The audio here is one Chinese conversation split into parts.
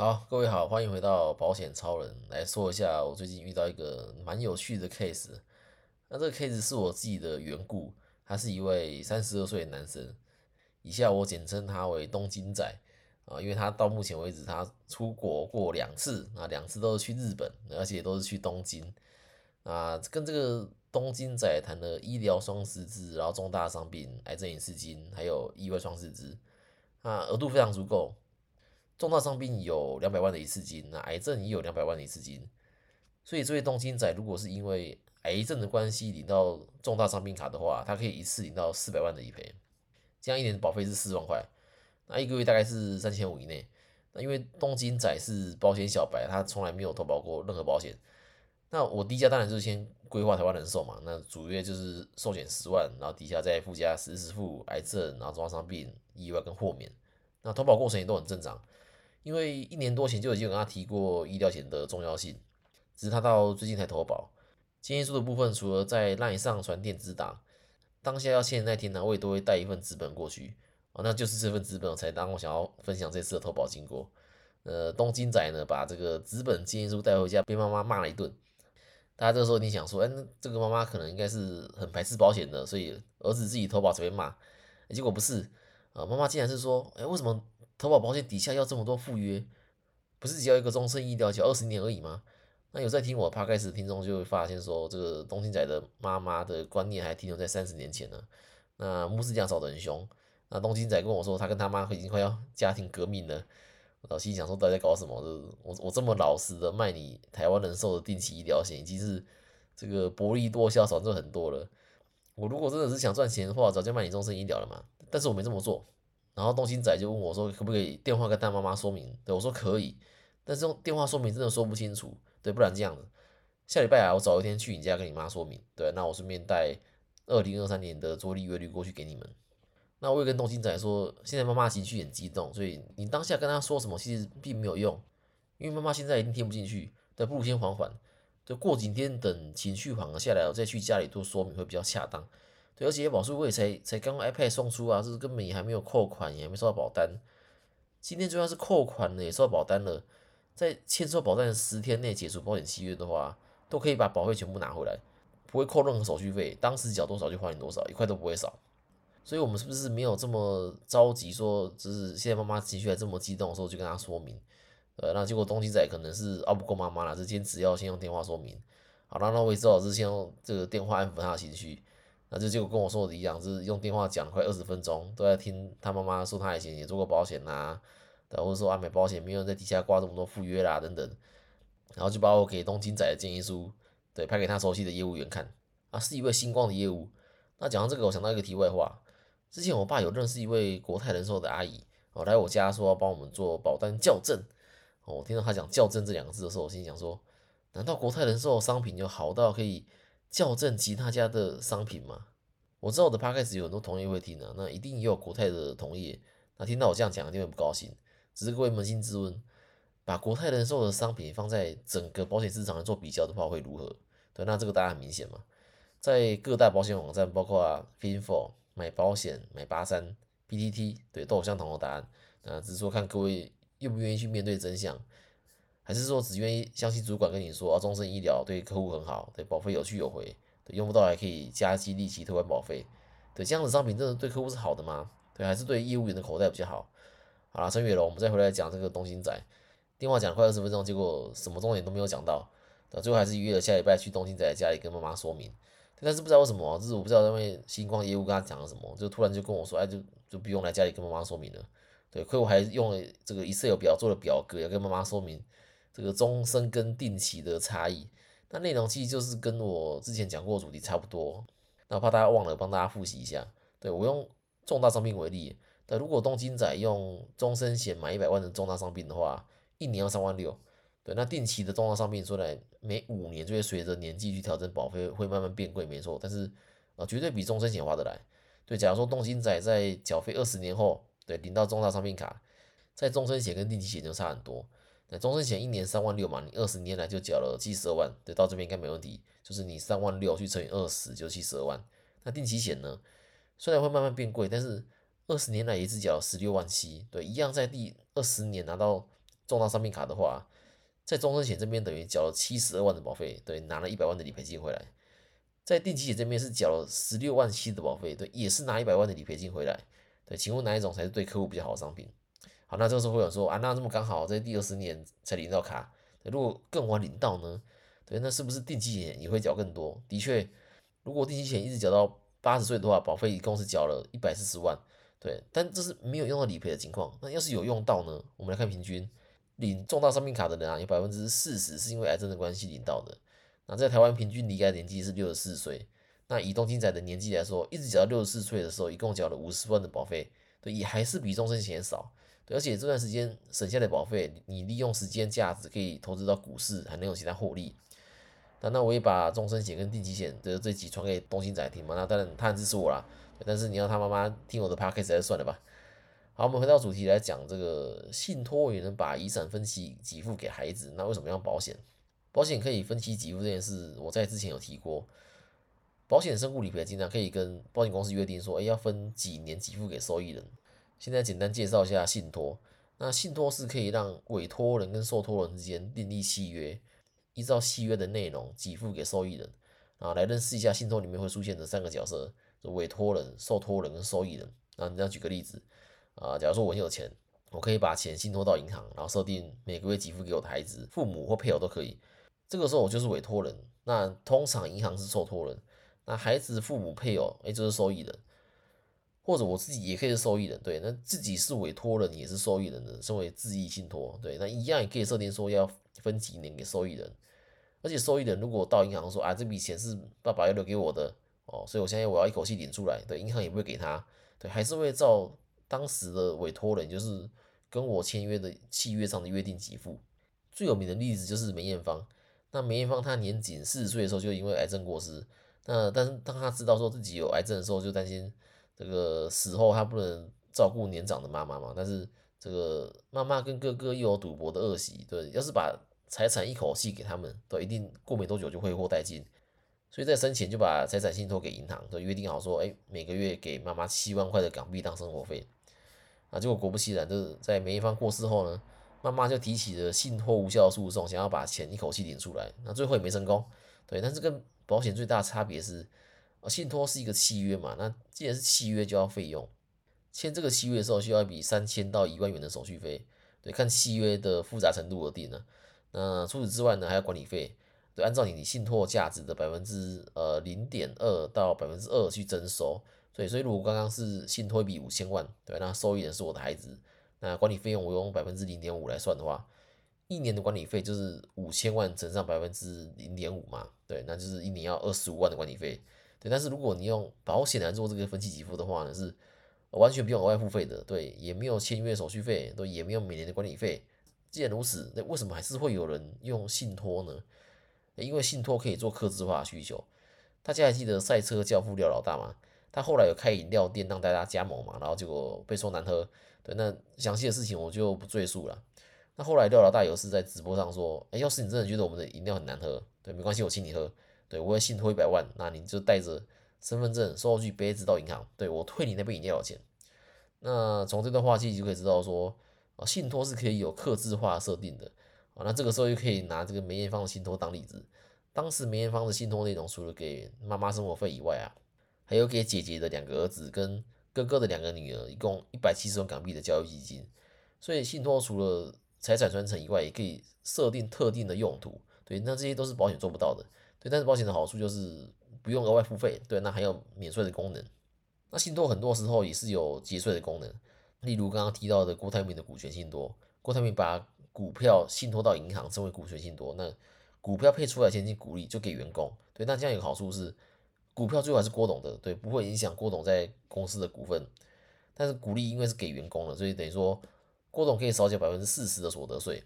好，各位好，欢迎回到保险超人来说一下，我最近遇到一个蛮有趣的 case。那这个 case 是我自己的缘故，他是一位三十二岁的男生，以下我简称他为东京仔啊，因为他到目前为止他出国过两次啊，两次都是去日本，而且都是去东京啊，跟这个东京仔谈了医疗双失智，然后重大伤病、癌症隐视金，还有意外双失智，啊，额度非常足够。重大伤病有两百万的一次金，那癌症也有两百万的一次金，所以这位东京仔如果是因为癌症的关系领到重大伤病卡的话，他可以一次领到四百万的理赔，这样一年保费是四万块，那一个月大概是三千五以内。那因为东京仔是保险小白，他从来没有投保过任何保险，那我第一家当然就是先规划台湾人寿嘛，那主约就是寿险十万，然后底下再附加实时付癌症，然后重大伤病、意外跟豁免，那投保过程也都很正常。因为一年多前就已经跟他提过医疗险的重要性，只是他到最近才投保。建议书的部分，除了在 LINE 上传电子档，当下要签的那天呢，我也都会带一份资本过去。哦，那就是这份资本才当我想要分享这次的投保经过。呃，东京仔呢，把这个资本建议书带回家，被妈妈骂了一顿。大家这时候你想说，哎，那这个妈妈可能应该是很排斥保险的，所以儿子自己投保才被骂。结果不是，啊，妈妈竟然是说，哎，为什么？投保保险底下要这么多附约，不是只要一个终身医疗，只要二十年而已吗？那有在听我趴开始听众就会发现说，这个东京仔的妈妈的观念还停留在三十年前呢。那牧师这样吵得很凶。那东京仔跟我说，他跟他妈已经快要家庭革命了。老心想说，底在搞什么？我我这么老实的卖你台湾人寿的定期医疗险，已经是这个薄利多销，少赚很多了。我如果真的是想赚钱的话，早就卖你终身医疗了嘛。但是我没这么做。然后东兴仔就问我说：“可不可以电话跟大妈妈说明？”对我说：“可以，但是用电话说明真的说不清楚，对，不然这样子，下礼拜啊，我找一天去你家跟你妈说明，对，那我顺便带二零二三年的做利月率过去给你们。那我也跟东兴仔说，现在妈妈情绪很激动，所以你当下跟他说什么其实并没有用，因为妈妈现在一定听不进去，对，不如先缓缓，就过几天等情绪缓和下来，我再去家里做说明会比较恰当。”而且保数我也才才刚 iPad 送出啊，这是根本也还没有扣款，也还没收到保单。今天就算是扣款了，也收到保单了，在签收保单的十天内解除保险契约的话，都可以把保费全部拿回来，不会扣任何手续费，当时缴多少就还你多少，一块都不会少。所以，我们是不是没有这么着急说，就是现在妈妈情绪还这么激动的时候就跟她说明？呃，那结果东京仔可能是拗不过妈妈了，是坚持要先用电话说明。好那，那我也只好是先用这个电话安抚她的情绪。那就结果跟我说的一样，是用电话讲快二十分钟，都在听他妈妈说他以前也做过保险呐，或者说啊买保险没有人在底下挂这么多附约啦等等，然后就把我给东京仔的建议书，对，拍给他熟悉的业务员看，啊是一位星光的业务。那讲到这个，我想到一个题外话，之前我爸有认识一位国泰人寿的阿姨，哦来我家说要帮我们做保单校正，哦我听到他讲校正这两个字的时候，我心想说，难道国泰人寿商品就好到可以？校正其他家的商品嘛？我知道我的 podcast 有很多同业会听的，那一定也有国泰的同业。那听到我这样讲，一定会不高兴。只是各位扪心自问，把国泰人寿的商品放在整个保险市场来做比较的话，会如何？对，那这个答案很明显嘛，在各大保险网站，包括 Finfo 买保险、买八三、PTT，对，都有相同的答案。那只是说看各位愿不愿意去面对真相。还是说只愿意相信主管跟你说啊，终身医疗对客户很好，对保费有去有回，对用不到还可以加激利息退还保费，对这样的商品真的对客户是好的吗？对，还是对业务员的口袋比较好？好了，陈月龙，我们再回来讲这个东兴仔，电话讲了快二十分钟，结果什么重点都没有讲到，那最后还是约了下礼拜去东兴仔家里跟妈妈说明，但是不知道为什么，就是我不知道因为星光业务跟他讲了什么，就突然就跟我说，哎，就就不用来家里跟妈妈说明了，对，客户还用了这个 Excel 表做了表格要跟妈妈说明。这个终身跟定期的差异，那内容其实就是跟我之前讲过的主题差不多。那怕大家忘了，帮大家复习一下。对我用重大伤病为例，那如果东京仔用终身险买一百万的重大伤病的话，一年要三万六。对，那定期的重大伤病说来每五年就会随着年纪去调整保费，会慢慢变贵，没错。但是呃，绝对比终身险划得来。对，假如说东京仔在缴费二十年后，对领到重大伤病卡，在终身险跟定期险就差很多。那终身险一年三万六嘛，你二十年来就缴了七十二万，对，到这边应该没问题。就是你三万六去乘以二十，就七十二万。那定期险呢，虽然会慢慢变贵，但是二十年来也只缴了十六万七，对，一样在第二十年拿到重大伤病卡的话，在终身险这边等于缴了七十二万的保费，对，拿了一百万的理赔金回来。在定期险这边是缴了十六万七的保费，对，也是拿一百万的理赔金回来。对，请问哪一种才是对客户比较好的商品？好，那这个时候会有说啊，那这么刚好在第二十年才领到卡，如果更晚领到呢？对，那是不是定期险也会缴更多？的确，如果定期险一直缴到八十岁的话，保费一共是缴了一百四十万。对，但这是没有用到理赔的情况。那要是有用到呢？我们来看平均领重大伤病卡的人啊，有百分之四十是因为癌症的关系领到的。那在台湾平均离开年纪是六十四岁。那以东京仔的年纪来说，一直缴到六十四岁的时候，一共缴了五十万的保费，对，也还是比终身险少。而且这段时间省下的保费，你利用时间价值可以投资到股市，还能有其他获利。那那我也把终身险跟定期险的这几传给东兴仔听嘛。那当然他很支持我啦。但是你要他妈妈听我的 podcast 还算了吧。好，我们回到主题来讲，这个信托也能把遗产分期给付给孩子，那为什么要保险？保险可以分期给付这件事，我在之前有提过。保险身故理赔经常，可以跟保险公司约定说，哎，要分几年给付给受益人。现在简单介绍一下信托。那信托是可以让委托人跟受托人之间订立契约，依照契约的内容给付给受益人。啊，来认识一下信托里面会出现的三个角色。委托人、受托人跟受益人。那你这样举个例子啊，假如说我很有钱，我可以把钱信托到银行，然后设定每个月给付给我的孩子、父母或配偶都可以。这个时候我就是委托人。那通常银行是受托人，那孩子、父母、配偶，哎，就是受益人。或者我自己也可以是受益人，对，那自己是委托人也是受益人的，身为自益信托，对，那一样也可以设定说要分几年给受益人。而且受益人如果到银行说啊，这笔钱是爸爸要留给我的。哦，所以我现在我要一口气领出来，对，银行也不会给他，对，还是会照当时的委托人，就是跟我签约的契约上的约定给付。最有名的例子就是梅艳芳，那梅艳芳她年仅四十岁的时候就因为癌症过世，那但是当她知道说自己有癌症的时候，就担心这个死后他不能照顾年长的妈妈嘛，但是这个妈妈跟哥哥又有赌博的恶习，对，要是把财产一口气给他们，对，一定过没多久就挥霍殆尽。所以在生前就把财产信托给银行，就约定好说，哎，每个月给妈妈七万块的港币当生活费。啊，结果果不其然，就是在梅艳芳过世后呢，妈妈就提起了信托无效诉讼，想要把钱一口气领出来。那最后也没成功。对，但是跟保险最大的差别是，啊信托是一个契约嘛，那既然是契约就要费用，签这个契约的时候需要一笔三千到一万元的手续费，对，看契约的复杂程度而定呢。那除此之外呢，还有管理费。对，按照你信托价值的百分之呃零点二到百分之二去征收，对，所以如果刚刚是信托一笔五千万，对，那受益人是我的孩子，那管理费用我用百分之零点五来算的话，一年的管理费就是五千万乘上百分之零点五嘛，对，那就是一年要二十五万的管理费，对，但是如果你用保险来做这个分期给付的话呢，是完全不用额外付费的，对，也没有签约手续费，对，也没有每年的管理费，既然如此，那为什么还是会有人用信托呢？因为信托可以做客制化需求，大家还记得赛车教父廖老大吗？他后来有开饮料店让大家加盟嘛，然后结果被说难喝。对，那详细的事情我就不赘述了。那后来廖老大有次在直播上说：“哎，要是你真的觉得我们的饮料很难喝，对，没关系，我请你喝。对，我会信托一百万，那你就带着身份证、收据、杯子到银行，对我退你那杯饮料的钱。”那从这段话其实就可以知道说，啊，信托是可以有克制化设定的啊。那这个时候就可以拿这个梅艳芳的信托当例子。当时梅艳芳的信托内容，除了给妈妈生活费以外啊，还有给姐姐的两个儿子跟哥哥的两个女儿，一共一百七十万港币的教育基金。所以信托除了财产传承以外，也可以设定特定的用途。对，那这些都是保险做不到的。对，但是保险的好处就是不用额外付费。对，那还有免税的功能。那信托很多时候也是有节税的功能，例如刚刚提到的郭台铭的股权信托，郭台铭把股票信托到银行，称为股权信托。那股票配出来现金股利就给员工，对，那这样有个好处是，股票最后还是郭董的，对，不会影响郭董在公司的股份。但是股利因为是给员工的，所以等于说郭董可以少缴百分之四十的所得税。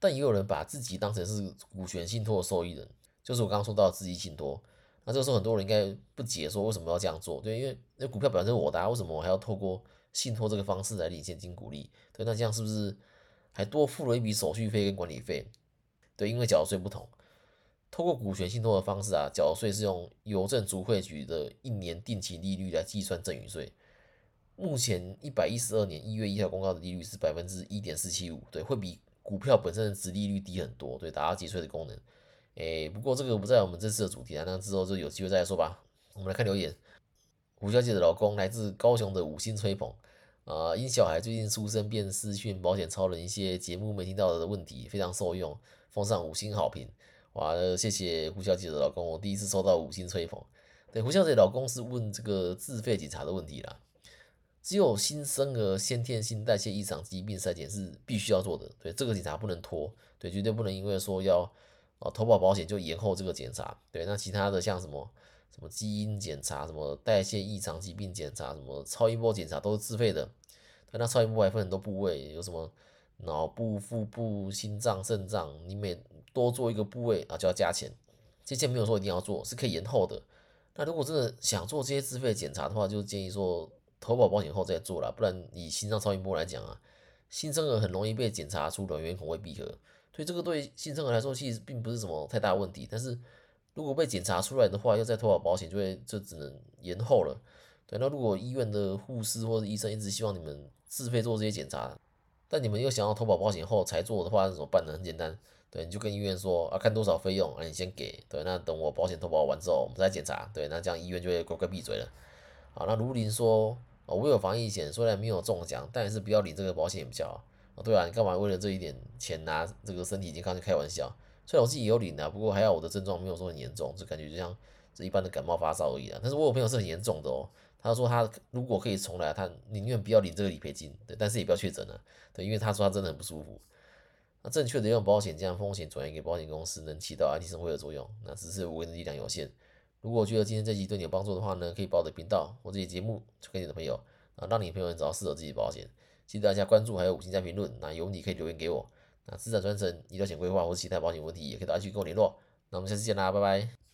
但也有人把自己当成是股权信托的受益人，就是我刚刚说到的自己信托。那这个时候很多人应该不解，说为什么要这样做？对，因为那股票本身我的，为什么我还要透过信托这个方式来领现金股利？对，那这样是不是？还多付了一笔手续费跟管理费，对，因为缴税不同，透过股权信托的方式啊，缴税是用邮政储会局的一年定期利率来计算赠与税。目前一百一十二年一月一号公告的利率是百分之一点四七五，对，会比股票本身的殖利率低很多，对，达到节税的功能。诶，不过这个不在我们这次的主题啊，那之后就有机会再来说吧。我们来看留言，胡小姐的老公来自高雄的五星吹捧啊，因小孩最近出生便私讯保险超人一些节目没听到的问题，非常受用，奉上五星好评。哇，谢谢胡小姐的老公，我第一次收到五星吹捧。对，胡小姐老公是问这个自费检查的问题啦。只有新生儿先天性代谢异常疾病筛检是必须要做的，对，这个检查不能拖，对，绝对不能因为说要啊投保保险就延后这个检查，对，那其他的像什么什么基因检查、什么代谢异常疾病检查、什么超音波检查都是自费的，那超音波还分很多部位，有什么脑部、腹部、心脏、肾脏，你每多做一个部位啊就要加钱，这些没有说一定要做，是可以延后的。那如果真的想做这些自费检查的话，就建议说投保保险后再做了，不然以心脏超音波来讲啊，新生儿很容易被检查出卵圆孔未闭合，所以这个对新生儿来说其实并不是什么太大问题。但是如果被检查出来的话，要再投保保险就会就只能延后了。对，那如果医院的护士或者医生一直希望你们自费做这些检查，但你们又想要投保保险后才做的话，那怎么办呢？很简单。对，你就跟医院说啊，看多少费用，啊，你先给。对，那等我保险投保完之后，我们再检查。对，那这样医院就会乖乖闭嘴了。好，那卢林说，哦，我有防疫险，虽然没有中奖，但是不要领这个保险比较好。哦，对啊，你干嘛为了这一点钱拿这个身体健康去开玩笑？虽然我自己有领啊，不过还好我的症状没有说很严重，就感觉就像这一般的感冒发烧而已啊。但是我有朋友是很严重的哦，他说他如果可以重来，他宁愿不要领这个理赔金，对，但是也不要确诊了，对，因为他说他真的很不舒服。那正确的用保险将风险转移给保险公司，能起到安提生活的作用。那只是我的力量有限。如果觉得今天这集对你有帮助的话呢，可以把我的频道或这些节目推给你的朋友啊，让你朋友找到适合自己的保险。记得大家关注还有五星加评论。那有你可以留言给我。那资产传承、医疗险规划或者其他保险问题，也可以到 IG 跟我联络。那我们下次见啦，拜拜。